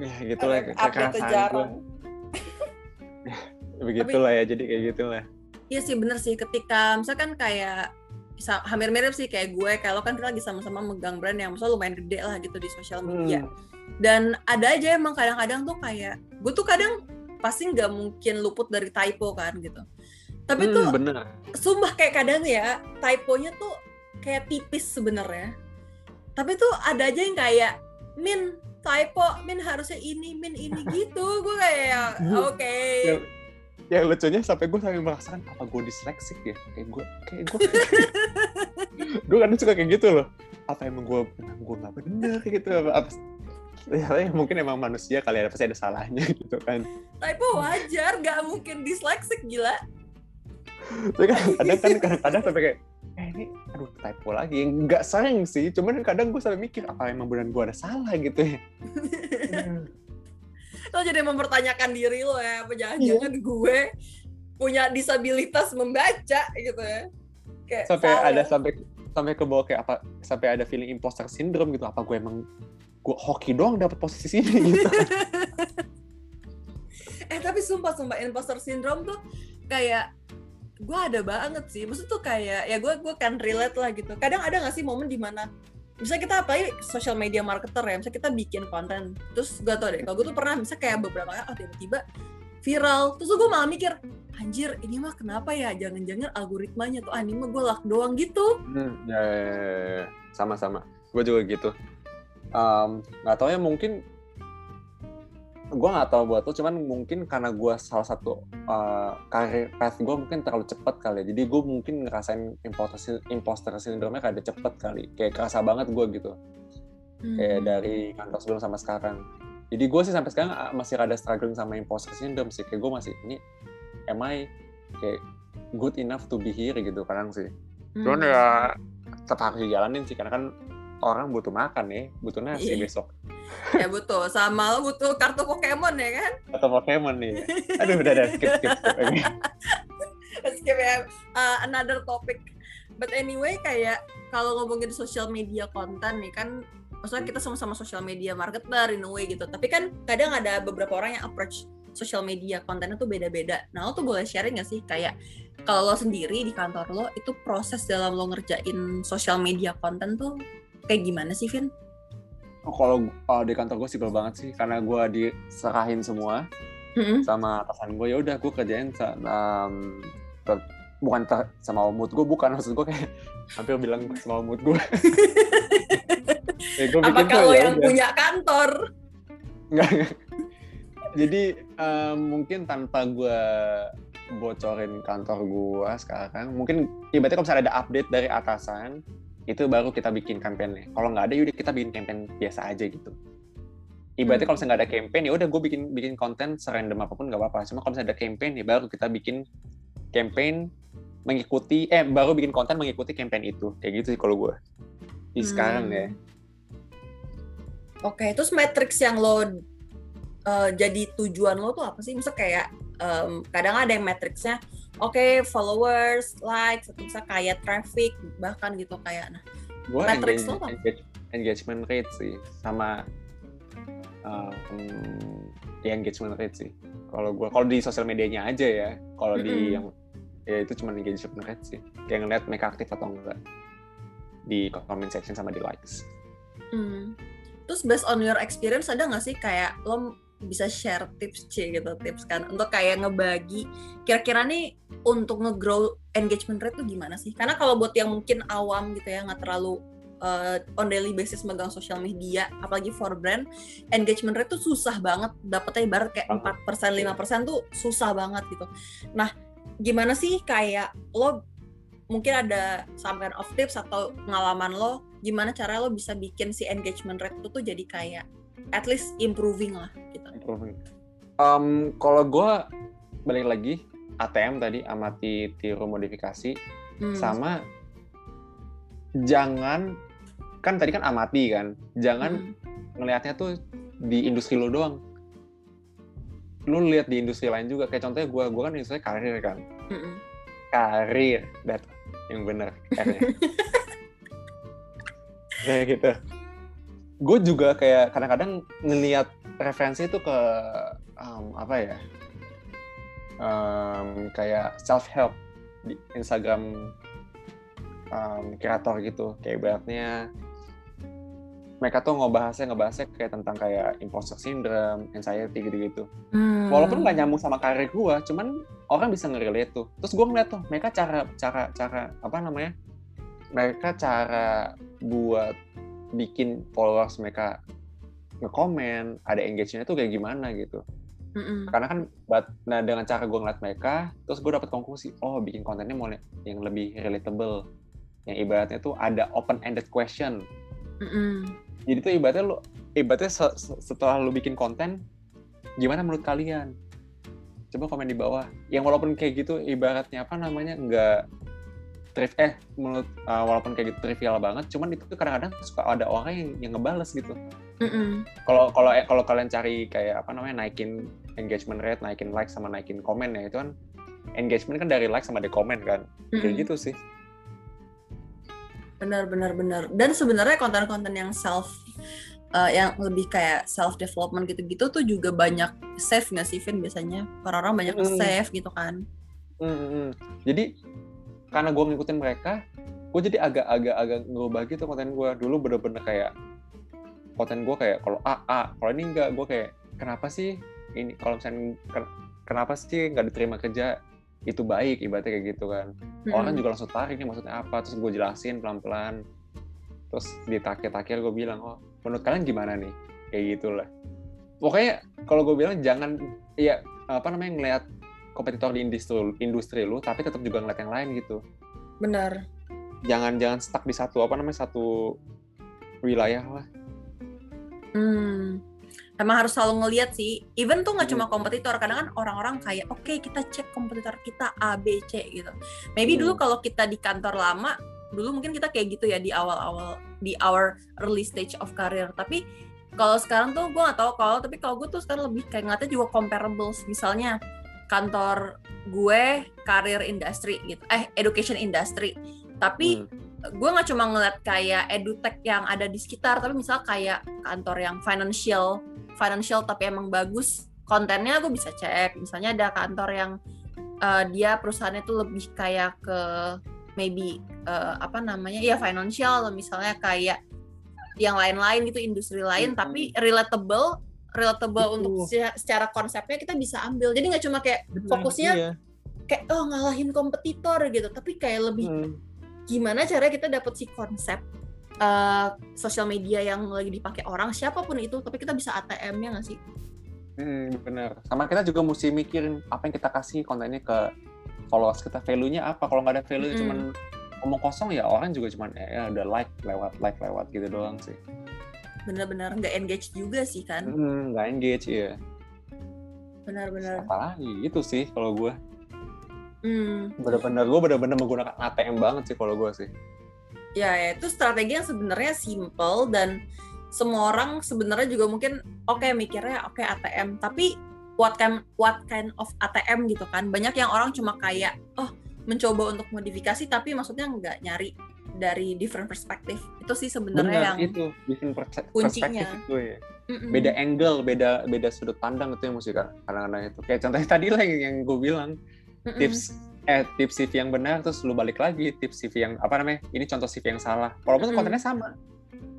Ya gitulah Update kekerasan begitulah ya jadi kayak gitulah. Iya sih bener sih. Ketika misalkan kayak hampir mirip sih kayak gue kalau kan kita lagi sama-sama megang brand yang misalnya lumayan gede lah gitu di sosial media. Hmm. dan ada aja emang kadang-kadang tuh kayak gue tuh kadang pasti nggak mungkin luput dari typo kan gitu. Tapi Hmm, tuh bener. sumpah kayak kadang ya typonya tuh kayak tipis sebenarnya. Tapi tuh ada aja yang kayak min typo min harusnya ini min ini gitu. Gue kayak oke. Ya, ya lucunya sampai gue sampai merasakan apa gue disleksik ya. Kayak gue kayak gue gue kadang suka kayak gitu loh. Apa emang gue emang gue nggak bener kayak gitu. Apa, apa ya, ya, mungkin emang manusia kali ada pasti ada salahnya gitu kan. Typo wajar nggak mungkin dyslexic gila. Tapi kan kadang kan kadang-kadang sampai kayak eh ini aduh typo lagi. Nggak sayang sih cuman kadang gue sampai mikir apa emang benar gue ada salah gitu ya lo jadi mempertanyakan diri lo ya apa Iya. jangan-jangan gue punya disabilitas membaca gitu ya kayak sampai salah. ada sampai sampai ke bawah kayak apa sampai ada feeling imposter syndrome gitu apa gue emang gue hoki doang dapat posisi sini gitu eh tapi sumpah sumpah imposter syndrome tuh kayak gue ada banget sih maksud tuh kayak ya gue gue kan relate lah gitu kadang ada gak sih momen di mana bisa kita apalagi social media marketer ya bisa kita bikin konten. Terus gak tau deh kalau gue tuh pernah bisa kayak beberapa kali oh tiba-tiba viral. Terus gue malah mikir anjir ini mah kenapa ya? Jangan-jangan algoritmanya tuh anime gue luck doang gitu. Hmm, ya, ya, ya, ya. sama sama gue juga gitu. Em, nggak tahu ya mungkin gue nggak tahu buat lo cuman mungkin karena gue salah satu karir path gue mungkin terlalu cepat kali ya. Jadi gue mungkin ngerasain imposter imposter syndrome-nya kayak ada cepet kali. Kayak kerasa banget gue gitu. Hmm. kayak dari kantor sebelum sama sekarang. Jadi gue sih sampai sekarang ah, masih rada struggling sama imposter syndrome sih. Kayak gue masih ini am I kayak good enough to be here? gitu kadang sih. Cuman Hmm. ya tetap harus dijalanin sih karena kan orang butuh makan ya. Butuh nasi Iya. besok ya betul. Sama lo butuh kartu Pokemon ya kan? Kartu Pokemon nih. Aduh udah ada skip skip skip skip ya. Uh, another topic. But anyway kayak kalau ngomongin social media konten nih kan maksudnya kita sama-sama social media marketer in a way gitu. Tapi kan kadang ada beberapa orang yang approach social media kontennya tuh beda-beda. Nah lo tuh boleh sharing gak sih? Kayak kalau lo sendiri di kantor lo itu proses dalam lo ngerjain social media konten tuh kayak gimana sih Vin? Oh, kalau uh, di kantor gue simpel banget sih karena gue diserahin semua mm-hmm. sama atasan gue ya udah gue kerjain um, bukan sama mood gue bukan. Maksud gue kayak hampir bilang sama mood gue ya, gua apa kalau ya yang aja. punya kantor? Enggak, jadi um, mungkin tanpa gue bocorin kantor gue sekarang mungkin ibaratnya kalau misalnya ada update dari atasan itu baru kita bikin kampanye. Kalau nggak ada yaudah kita bikin kampanye biasa aja gitu. Ibaratnya hmm. kalau misalnya nggak ada campaign ya udah gue bikin bikin konten serandom apa pun nggak apa-apa. Cuma kalau misalnya ada campaign ya baru kita bikin campaign mengikuti eh baru bikin konten mengikuti campaign itu. Kayak gitu sih kalau gue di hmm. sekarang ya. Oke okay, terus matrix yang lo uh, jadi tujuan lo tuh apa sih? Misal kayak um, kadang ada yang matrixnya oke okay, followers likes atau misal kayak traffic bahkan gitu kayak nah gua matrix engage, lo apa engage, engagement rate sih sama um, ya engagement rate sih kalau gue kalau di sosial medianya aja ya kalau mm -hmm. di yang ya itu cuma engagement rate sih kayak ngeliat mereka aktif atau enggak di comment section sama di likes hmm. terus based on your experience ada nggak sih kayak lo bisa share tips c gitu tips kan untuk kayak ngebagi kira-kira nih untuk ngegrow engagement rate tuh gimana sih? Karena kalau buat yang mungkin awam gitu ya nggak terlalu uh, on daily basis megang sosial media apalagi for brand engagement rate tuh susah banget dapetnya ibarat kayak empat persen lima persen tuh susah banget gitu. Nah gimana sih kayak lo mungkin ada some kind of tips atau pengalaman lo gimana cara lo bisa bikin si engagement rate itu tuh jadi kayak at least improving lah gitu. Improving. Um, kalau gue balik lagi ATM tadi amati tiru modifikasi hmm. sama jangan kan tadi kan amati kan jangan hmm. ngelihatnya tuh di industri lo doang lu lihat di industri lain juga kayak contohnya gue gue kan industri karir kan mm-hmm. karir dat yang bener kayak gitu gue juga kayak kadang-kadang ngelihat referensi itu ke um, apa ya um, kayak self help di Instagram um, kreator gitu kayak beratnya mereka tuh ngebahasnya ngebahasnya kayak tentang kayak imposter syndrome, anxiety gitu-gitu. Hmm. Walaupun nggak nyambung sama karir gue, cuman orang bisa ngerelate tuh. Terus gue ngeliat tuh mereka cara cara cara apa namanya? Mereka cara buat bikin followers mereka ngekomen, ada engagement tuh kayak gimana gitu. Mm-mm. Karena kan, nah dengan cara gue ngeliat mereka, terus gue dapet konklusi, oh bikin kontennya mau yang lebih relatable, yang ibaratnya tuh ada open-ended question. Mm-mm jadi tuh ibaratnya lu ibaratnya setelah lu bikin konten gimana menurut kalian coba komen di bawah yang walaupun kayak gitu ibaratnya apa namanya nggak trif eh menurut uh, walaupun kayak gitu trivial banget cuman itu kadang-kadang suka ada orang yang yang ngebales gitu. Kalau kalau eh, kalau kalian cari kayak apa namanya naikin engagement rate naikin like sama naikin komen ya itu kan engagement kan dari like sama dari komen kan. Mm-hmm. kayak gitu sih. Benar benar benar. Dan sebenarnya konten-konten yang self uh, yang lebih kayak self development gitu-gitu tuh juga banyak save nggak sih Vin? Biasanya orang-orang banyak mm. save gitu kan. Mm, jadi karena gue ngikutin mereka gue jadi agak-agak agak ngubah gitu konten gue dulu bener-bener kayak konten gue kayak kalau A A kalau ini enggak gue kayak kenapa sih ini kalau misalnya kenapa sih nggak diterima kerja itu baik? Ibaratnya kayak gitu kan. Hmm. orang juga langsung tarik nih maksudnya apa terus gue jelasin pelan-pelan. Terus di takhir-takhir gue bilang oh menurut kalian gimana nih? Kayak gitulah. Pokoknya kalau gue bilang jangan ya apa namanya ngelihat kompetitor di industri industri lu tapi tetap juga ngeliat yang lain gitu. Benar. Jangan jangan stuck di satu apa namanya satu wilayah lah. Hmm. Emang harus selalu ngeliat sih. Even tuh nggak cuma hmm. kompetitor kadang kan orang-orang kayak oke okay, kita cek kompetitor kita A B C gitu. Maybe hmm. dulu kalau kita di kantor lama dulu mungkin kita kayak gitu ya di awal-awal di our early stage of career. Tapi kalau sekarang tuh gue gak tahu kalau tapi kalau gue tuh sekarang lebih kayak ngeliatnya juga comparables. Misalnya kantor gue karir industri gitu eh education industry tapi Hmm. gue nggak cuma ngeliat kayak edutech yang ada di sekitar tapi misal kayak kantor yang financial financial tapi emang bagus kontennya gue bisa cek misalnya ada kantor yang uh, dia perusahaannya tuh lebih kayak ke maybe uh, apa namanya ya financial atau misalnya kayak yang lain-lain gitu industri lain Mhm. tapi relatable relatable Itu. untuk secara, secara konsepnya kita bisa ambil jadi nggak cuma kayak fokusnya Iya. kayak oh ngalahin kompetitor gitu tapi kayak lebih Hmm. gimana caranya kita dapat si konsep uh, sosial media yang lagi dipakai orang siapa pun itu tapi kita bisa ATM-nya nggak sih Hmm, bener. Sama kita juga mesti mikirin apa yang kita kasih kontennya ke followers kita. Value-nya apa? Kalau nggak ada value Mm-mm. cuman ngomong kosong ya orang juga cuman eh, ya udah like lewat like lewat gitu doang sih. Benar-benar nggak engage juga sih kan Hmm, nggak engage ya. benar-benar Apalagi itu sih kalau gue. hmm. Bener-bener gue bener-bener menggunakan ATM banget sih kalau gue sih. ya ya itu strategi yang sebenarnya simple dan semua orang sebenarnya juga mungkin oke mikirnya oke ATM tapi what kind what kind of ATM gitu kan banyak yang orang cuma kayak oh mencoba untuk modifikasi tapi maksudnya nggak nyari dari different perspektif itu sih sebenarnya yang itu bikin perse- kuncinya. itu ya. Mm-mm. Beda angle, beda beda sudut pandang itu yang mesti kan kadang-kadang itu. Kayak contohnya tadi lah yang, yang gue bilang Mm-mm. tips eh tips CV yang benar terus lu balik lagi tips CV yang apa namanya ini contoh CV yang salah walaupun Mm-mm. kontennya sama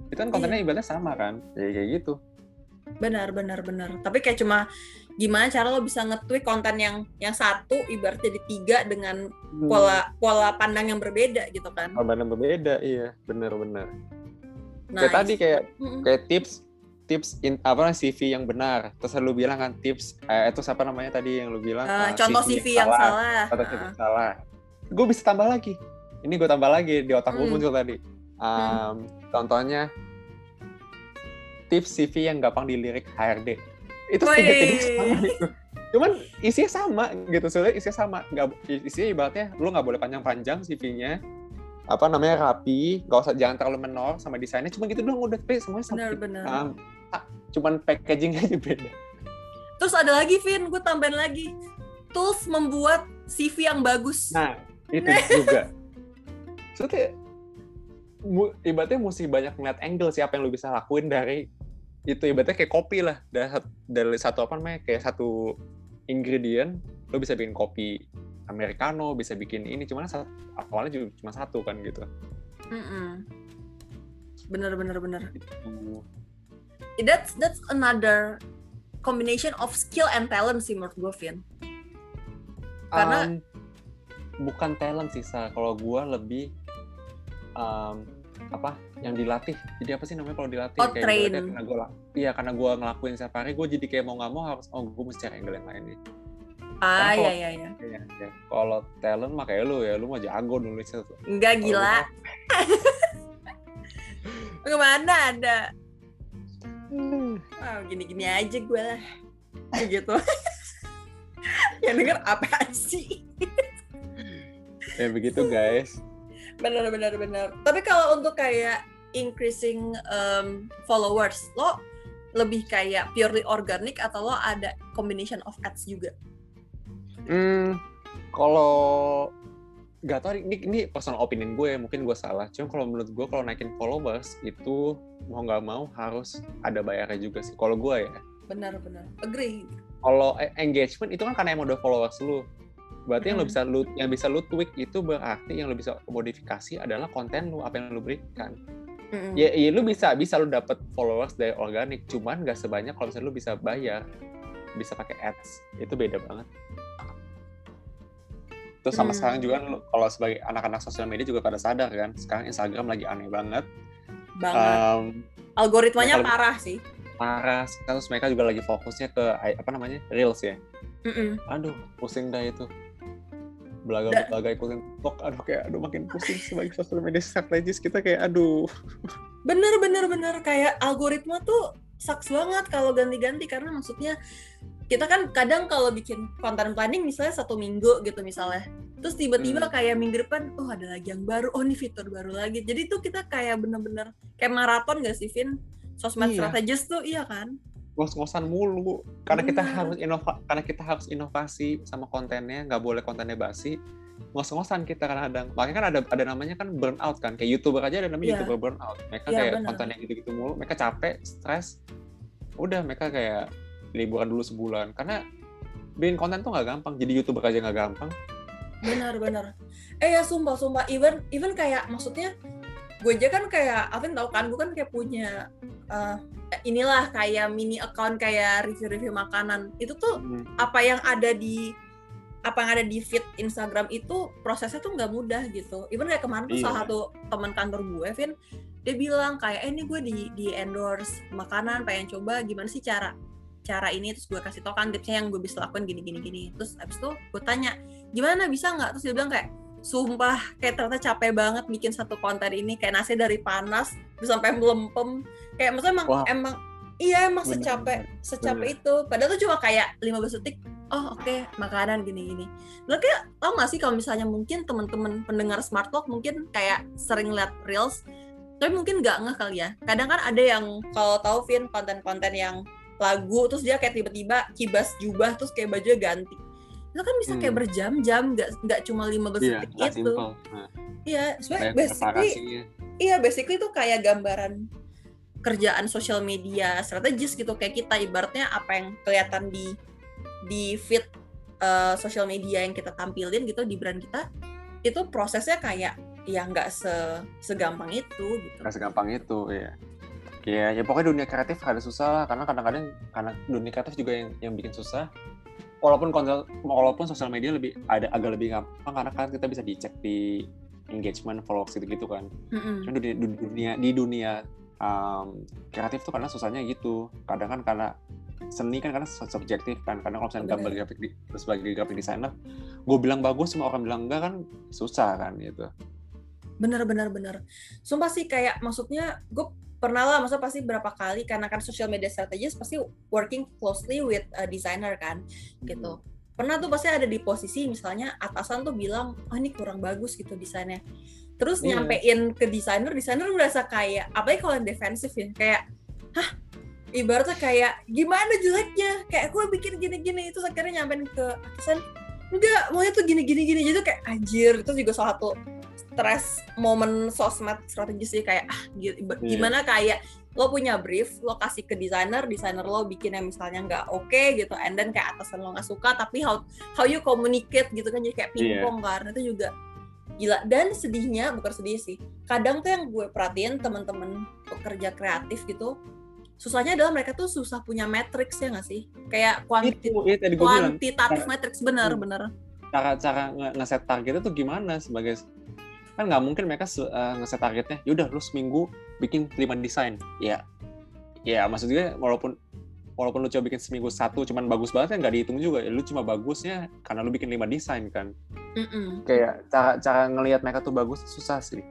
itu kan kontennya ibaratnya sama kan ya, kayak gitu benar benar benar tapi kayak cuma gimana cara lo bisa nge-tweak konten yang yang satu ibarat jadi tiga dengan Hmm. pola pola pandang yang berbeda gitu kan? Korban yang berbeda iya. Bener-bener nah kayak tadi kayak kayak tips tips in, apa namanya CV yang benar. Terus lu bilang kan tips eh, itu siapa namanya tadi yang lu bilang Eh, eh, contoh CV yang salah, atau Ah. CV yang salah. Gue bisa tambah lagi. Ini gue tambah lagi di otak gue Hmm. muncul tadi. Um, contohnya tips CV yang gampang dilirik HRD itu sama gitu. cuman isinya sama gitu soalnya isinya sama. Nggak isinya ibaratnya lu nggak boleh panjang-panjang CV-nya apa namanya rapi nggak usah jangan terlalu menor sama desainnya. Cuma gitu doang udah tapi semuanya sama. Benar benar Um, ah, cuman packaging aja beda. Terus ada lagi Vin. Gue tambahin lagi. Tools membuat CV yang bagus. Nah itu juga. Soalnya mu, ibaratnya mesti banyak ngeliat angle siapa yang lu bisa lakuin dari itu ibaratnya kayak kopi lah dari, dari satu apa namanya kayak satu ingredient lu bisa bikin kopi americano bisa bikin ini cuman sat- awalnya juga cuma satu kan gitu Mm-mm. bener bener bener Gitu. that's that's another combination of skill and talent sih menurut gue Vin Karena- Um, bukan talent sih Sa. kalau gua lebih um, apa yang dilatih. Jadi apa sih namanya kalau dilatih? Oh, kayak train. karena la- iya karena gua ngelakuin setiap hari gua jadi kayak mau nggak mau harus oh gua mesti cari angle yang lain nih. Ah kalau- ya ya ya Iya, iya. kalau talent mah kayak lu ya lu mah jago nulisnya tuh enggak gila. ke mana ada? Gua- wow gini gini aja gue lah. Gitu. Yang denger apa sih? Ya begitu guys bener bener bener tapi kalau untuk kayak increasing um, followers lo lebih kayak purely organic atau lo ada combination of ads juga Hmm, kalau nggak tahu ini ini personal opinion gue mungkin gue salah. Cuma kalau menurut gue kalau naikin followers itu mau nggak mau harus ada bayarnya juga sih. Kalau gue ya. benar benar agree Kalau engagement itu kan karena yang udah followers lu. Berarti yang lo Mm. bisa lu yang bisa lu tweak itu berarti yang lo bisa modifikasi adalah konten lu apa yang lu berikan. Mm-mm. Ya, ya lu bisa bisa lu dapet followers dari organik, cuman nggak sebanyak kalau misalnya lu bisa bayar, bisa pakai ads. Itu beda banget. Terus sama Hmm. sekarang juga kalau sebagai anak-anak sosial media juga pada sadar kan, sekarang Instagram lagi aneh banget. banget Em, algoritmanya parah sih parah, terus mereka juga lagi fokusnya ke apa namanya reels ya. Mm-mm. Aduh, pusing dah itu. Belaga-belaga ikutin TikTok, aduh kayak aduh makin pusing sebagai sosial media strategis kita kayak aduh. bener bener bener kayak algoritma tuh sucks banget kalau ganti-ganti karena maksudnya kita kan kadang kalau bikin konten planning misalnya satu minggu gitu misalnya terus tiba-tiba Hmm. kayak minggu depan oh ada lagi yang baru oh ini fitur baru lagi jadi tuh kita kayak bener-bener kayak maraton gak sih Vin sosmed Iya. strategis tuh iya kan ngos-ngosan mulu. Karena kita Bener. harus inova karena kita harus inovasi sama kontennya nggak boleh kontennya basi. Ngos-ngosan kita kadang-kadang makanya kan ada ada namanya kan burnout kan. Kayak youtuber aja ada namanya Iya. youtuber burnout. Mereka Iya, kayak bener. kontennya gitu-gitu mulu. Mereka capek stres. Udah mereka kayak liburan dulu sebulan. Karena bikin konten tuh nggak gampang. Jadi youtuber aja nggak gampang. Benar benar. Eh ya sumpah sumpah. Even even kayak maksudnya gue aja kan kayak Alvin tau kan gue kan kayak punya eh, inilah kayak mini account kayak review-review makanan itu tuh Hmm. apa yang ada di apa yang ada di feed Instagram itu prosesnya tuh nggak mudah gitu. Even kayak kemarin tuh Iya. salah satu teman kantor gue, Vin, dia bilang kayak, eh ini gue di di endorse makanan, pengen coba gimana sih cara cara ini terus gue kasih tau kan tipsnya yang gue bisa lakukan gini gini gini terus abis itu gue tanya gimana bisa nggak terus dia bilang kayak sumpah kayak ternyata capek banget bikin satu konten ini. Kayak nasi dari panas terus sampai melempem. Kayak maksudnya emang Wah. emang iya emang Bener, secapek secapek itu. Padahal tuh cuma kayak 15 detik oh oke makanan gini-gini. Lo kayak tau gak sih kalau misalnya mungkin teman-teman pendengar smart talk mungkin kayak sering liat reels tapi mungkin nggak ngeh kali ya. Kadang kan ada yang kalau tahu Vin konten-konten yang lagu terus dia kayak tiba-tiba kibas jubah terus kayak bajunya ganti itu kan bisa kayak Hmm. berjam-jam nggak nggak cuma 15 iya detik itu nah, iya sebenarnya kayak basically iya basically itu kayak gambaran kerjaan sosial media strategis gitu. Kayak kita ibaratnya apa yang kelihatan di di feed eh, sosial media yang kita tampilin gitu di brand kita itu prosesnya kayak ya nggak se segampang itu gitu. Nggak segampang itu ya ya ya pokoknya dunia kreatif ada susah lah karena kadang-kadang karena dunia kreatif juga yang yang bikin susah walaupun konten walaupun sosial media lebih ada agak lebih gampang karena kan kita bisa dicek di engagement followers gitu gitu kan cuma di, di dunia di dunia um, kreatif tuh karena susahnya gitu. Kadang kan karena seni kan karena subjektif kan. Karena kalau misalnya gambar grafik di, sebagai graphic designer gue bilang bagus semua orang bilang enggak kan susah kan gitu. Bener bener bener. Sumpah sih kayak maksudnya gue pernah lah maksudnya pasti berapa kali karena kan social media strategist pasti working closely with a designer kan gitu. Pernah tuh pasti ada di posisi misalnya atasan tuh bilang oh ini kurang bagus gitu desainnya. Terus Iya. nyampein ke desainer desainer merasa kayak apalagi kalau yang defensif ya kayak hah ibaratnya kayak gimana jeleknya? Kayak gue bikin gini-gini. Itu akhirnya nyampein ke atasan enggak maunya tuh gini-gini gini jadi tuh kayak anjir. Itu juga salah satu stres momen sosmed strategis sih kayak ah Iya. gimana kayak lo punya brief lo kasih ke desainer desainer lo bikin yang misalnya nggak oke gitu and then kayak atasan lo nggak suka tapi how how you communicate gitu kan jadi kayak Iya. pingpong kan itu juga gila dan sedihnya bukan sedih sih kadang tuh yang gue perhatiin teman-teman pekerja kreatif gitu susahnya adalah mereka tuh susah punya matrix ya nggak sih kayak kuanti itu ya tadi gue bilang kuantitatif matrix bener Hmm. bener cara cara nge- ngeset targetnya tuh gimana sebagai kan nggak mungkin mereka eh, ngeset targetnya yaudah lu seminggu bikin lima desain. Ya ya maksudnya walaupun walaupun lu coba bikin seminggu satu cuman bagus banget kan nggak dihitung juga. Ya, lu cuma bagusnya karena lu bikin lima desain kan. Mm-mm. kayak cara cara ngelihat mereka tuh bagus susah sih.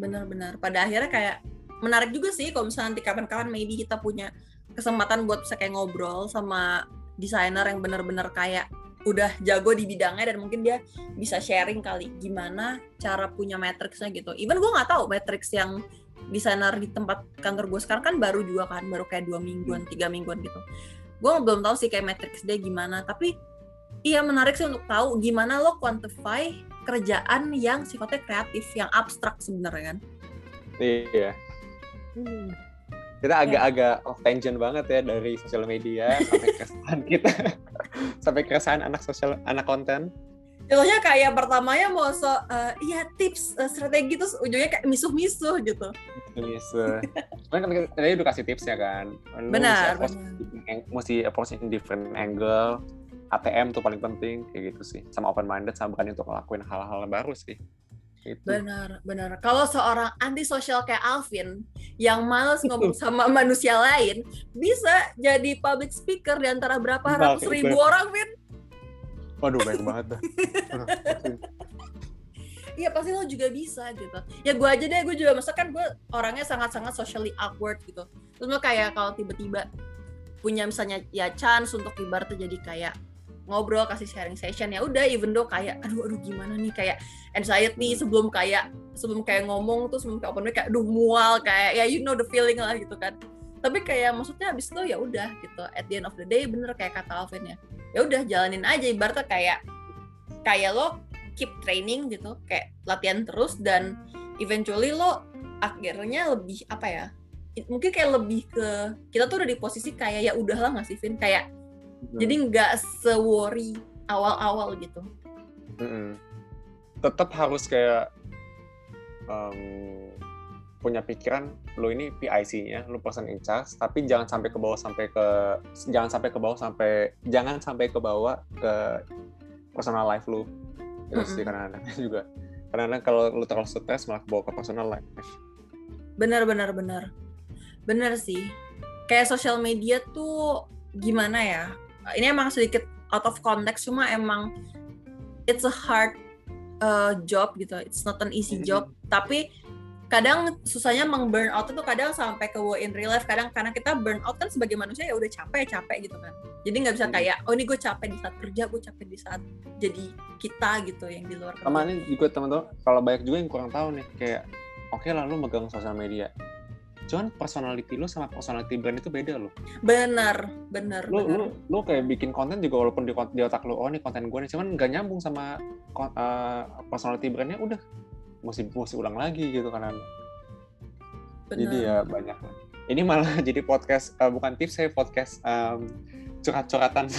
Benar-benar pada akhirnya kayak menarik juga sih kalau misalnya nanti kapan-kapan maybe kita punya kesempatan buat bisa kayak ngobrol sama desainer yang benar-benar kayak udah jago di bidangnya dan mungkin dia bisa sharing kali gimana cara punya matriksnya gitu. Even gue nggak tahu matriks yang desainer di tempat kantor gue sekarang kan baru juga kan, baru kayak dua mingguan, tiga mingguan gitu. Gue belum tahu sih kayak matriks dia gimana, tapi iya menarik sih untuk tahu gimana lo quantify kerjaan yang sifatnya kreatif, yang abstrak sebenarnya kan. iya kita agak-agak off tangent banget ya dari sosial media sampai keresahan kita sampai keresahan anak sosial anak konten Contohnya kayak pertamanya mau so, eh, iya tips eh, strategi terus ujungnya kayak misuh-misuh gitu. Cuman kan tadi udah kasih tipsnya kan. Lu Benar, Mesti approach, mesti approach in different angle. ATM tuh paling penting kayak gitu sih. Sama open minded sama berani untuk ngelakuin hal-hal baru sih. Gitu. Benar, benar. Kalau seorang antisosial kayak Alvin yang males ngomong sama manusia lain, bisa jadi public speaker di antara berapa Nah, ratus ribu gue. orang, Vin. Waduh baik banget dah. Iya pasti lo juga bisa gitu. Ya gue aja deh, gue juga masa kan gue orangnya sangat-sangat socially awkward gitu. Terus lo kayak kalau tiba-tiba punya misalnya ya chance untuk ibaratnya jadi kayak ngobrol kasih sharing session ya udah even though kayak aduh aduh gimana nih? Kayak anxiety sebelum kayak sebelum kayak ngomong tuh sebelum kayak open mic kayak aduh mual kayak ya you know the feeling lah gitu kan. Tapi kayak maksudnya abis itu ya udah gitu. At the end of the day bener kayak kata Alvin ya. Ya udah jalanin aja ibaratnya kayak kayak lo keep training gitu kayak latihan terus dan eventually lo akhirnya lebih apa ya mungkin kayak lebih ke kita tuh udah di posisi kayak ya udahlah nggak sih Vin? Kayak hmm. jadi nggak se-worry awal-awal gitu hmm. tetap harus kayak um, punya pikiran lo ini PIC-nya, lo person in charge, tapi jangan sampai ke bawah sampai ke jangan sampai ke bawah sampai jangan sampai ke bawah ke personal life lo. Itu mm -hmm. sih kadang-kadang juga. Karena kalau lo terlalu stres malah bawa ke personal life. Benar benar benar. Benar sih. Kayak sosial media tuh gimana ya? Ini emang sedikit out of context cuma emang it's a hard uh, job gitu. It's not an easy job, mm -hmm. tapi kadang susahnya meng burn out itu kadang sampai ke in real life kadang karena kita burn out kan sebagai manusia ya udah capek capek gitu kan jadi nggak bisa hmm. kayak oh ini gue capek di saat kerja gue capek di saat jadi kita gitu yang di luar kerja. sama ini juga teman-teman kalau banyak juga yang kurang tahu nih kayak oke okay lah lu megang sosial media cuman personality lu sama personality brand itu beda loh. Benar, benar. Benar. lu, lu kayak bikin konten juga walaupun di, di otak lu, oh ini konten gue nih, cuman nggak nyambung sama uh, personality brandnya, udah mesti mesti ulang lagi gitu kan jadi ya banyak. Ini malah jadi podcast uh, bukan tips saya podcast um, curhat-curhatan.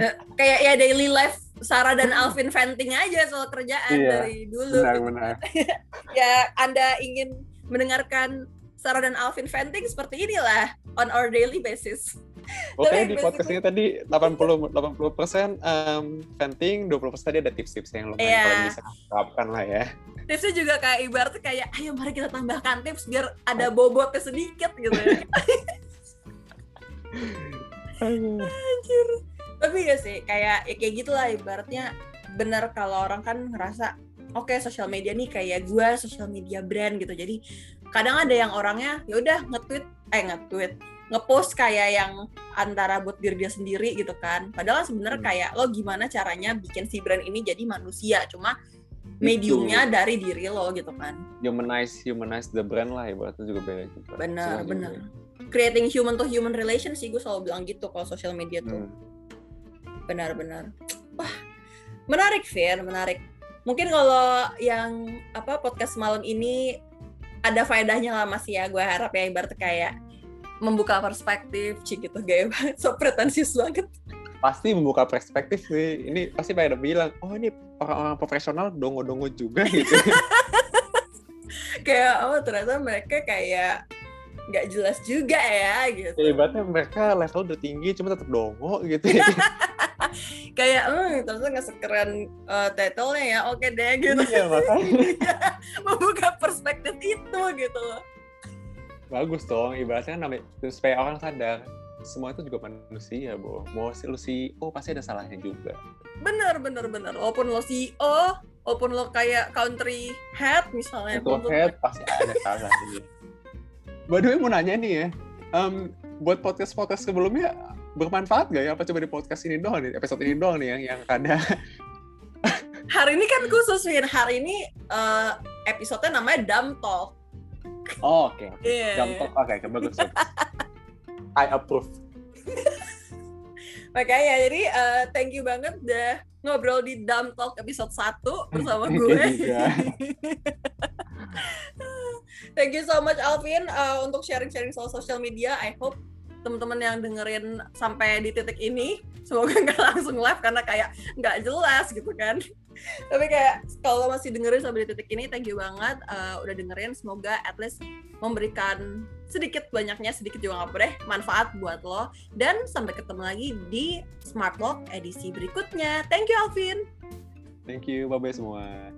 Eh, kayak ya daily life Sarah dan Alvin venting aja soal kerjaan iya, dari dulu. Benar-benar ya anda ingin mendengarkan Sarah dan Alvin venting seperti inilah on our daily basis. Oke okay, di podcast ini tadi 80 80 persen um, venting, 20 persen tadi ada tips-tips yang lumayan yeah. kalian bisa terapkan lah ya. Tipsnya juga kayak ibarat kayak ayo mari kita tambahkan tips biar ada bobotnya sedikit gitu ya. Anjir. Tapi ya sih kayak ya kayak gitulah ibaratnya. Bener kalau orang kan ngerasa oke okay, sosial media nih kayak gue sosial media brand gitu. Jadi kadang ada yang orangnya ya udah nge-tweet eh nge-tweet ngepost kayak yang antara buat diri dia sendiri gitu kan. Padahal sebenarnya hmm. kayak lo gimana caranya bikin si brand ini jadi manusia? Cuma mediumnya itu. dari diri lo gitu kan. Humanize humanize the brand lah ibaratnya juga beda juga benar benar creating human to human relation sih gue selalu bilang gitu kalau social media tuh. Hmm. benar-benar wah menarik Fir menarik. Mungkin kalau yang apa podcast malam ini ada faedahnya lah mas ya gue harap ya ibarat kayak membuka perspektif cik gitu gaya banget so pretensius banget pasti membuka perspektif sih. Ini pasti pada bilang, oh ini orang-orang profesional dongo-dongo juga gitu. kayak oh ternyata mereka kayak nggak jelas juga ya gitu. Ya, ibaratnya mereka level udah tinggi cuma tetap dongo gitu. Ya. kayak hmm ternyata nggak sekeren uh, title-nya ya oke deh gitu. Iya makanya. membuka perspektif itu gitu Bagus dong, ibaratnya kan namanya supaya orang sadar semua itu juga manusia, Bo. Mau lu CEO pasti ada salahnya juga. Bener, bener, bener. Walaupun lo CEO, walaupun lo kayak country head misalnya. Country head pasti ada salahnya. By the way, mau nanya nih ya. Um, buat podcast-podcast sebelumnya bermanfaat gak ya? Apa coba di podcast ini doang nih, episode ini doang nih yang, yang ada. Hari ini kan khusus, Win. Hari ini uh, episode-nya namanya Dumb Talk. Oh, oke. Okay. Yeah. Dumb Talk, oke, okay, bagus. I approve. Makanya jadi uh, thank you banget udah ngobrol di Dumb Talk episode 1 bersama gue. Thank you so much Alvin uh, untuk sharing-sharing soal social media. I hope teman-teman yang dengerin sampai di titik ini semoga nggak langsung live karena kayak nggak jelas gitu kan. Tapi kayak kalau masih dengerin sampai di titik ini thank you banget uh, udah dengerin. Semoga at least memberikan sedikit banyaknya sedikit juga nggak deh manfaat buat lo. Dan sampai ketemu lagi di Smart Lock edisi berikutnya. Thank you Alvin. Thank you. Bye bye semua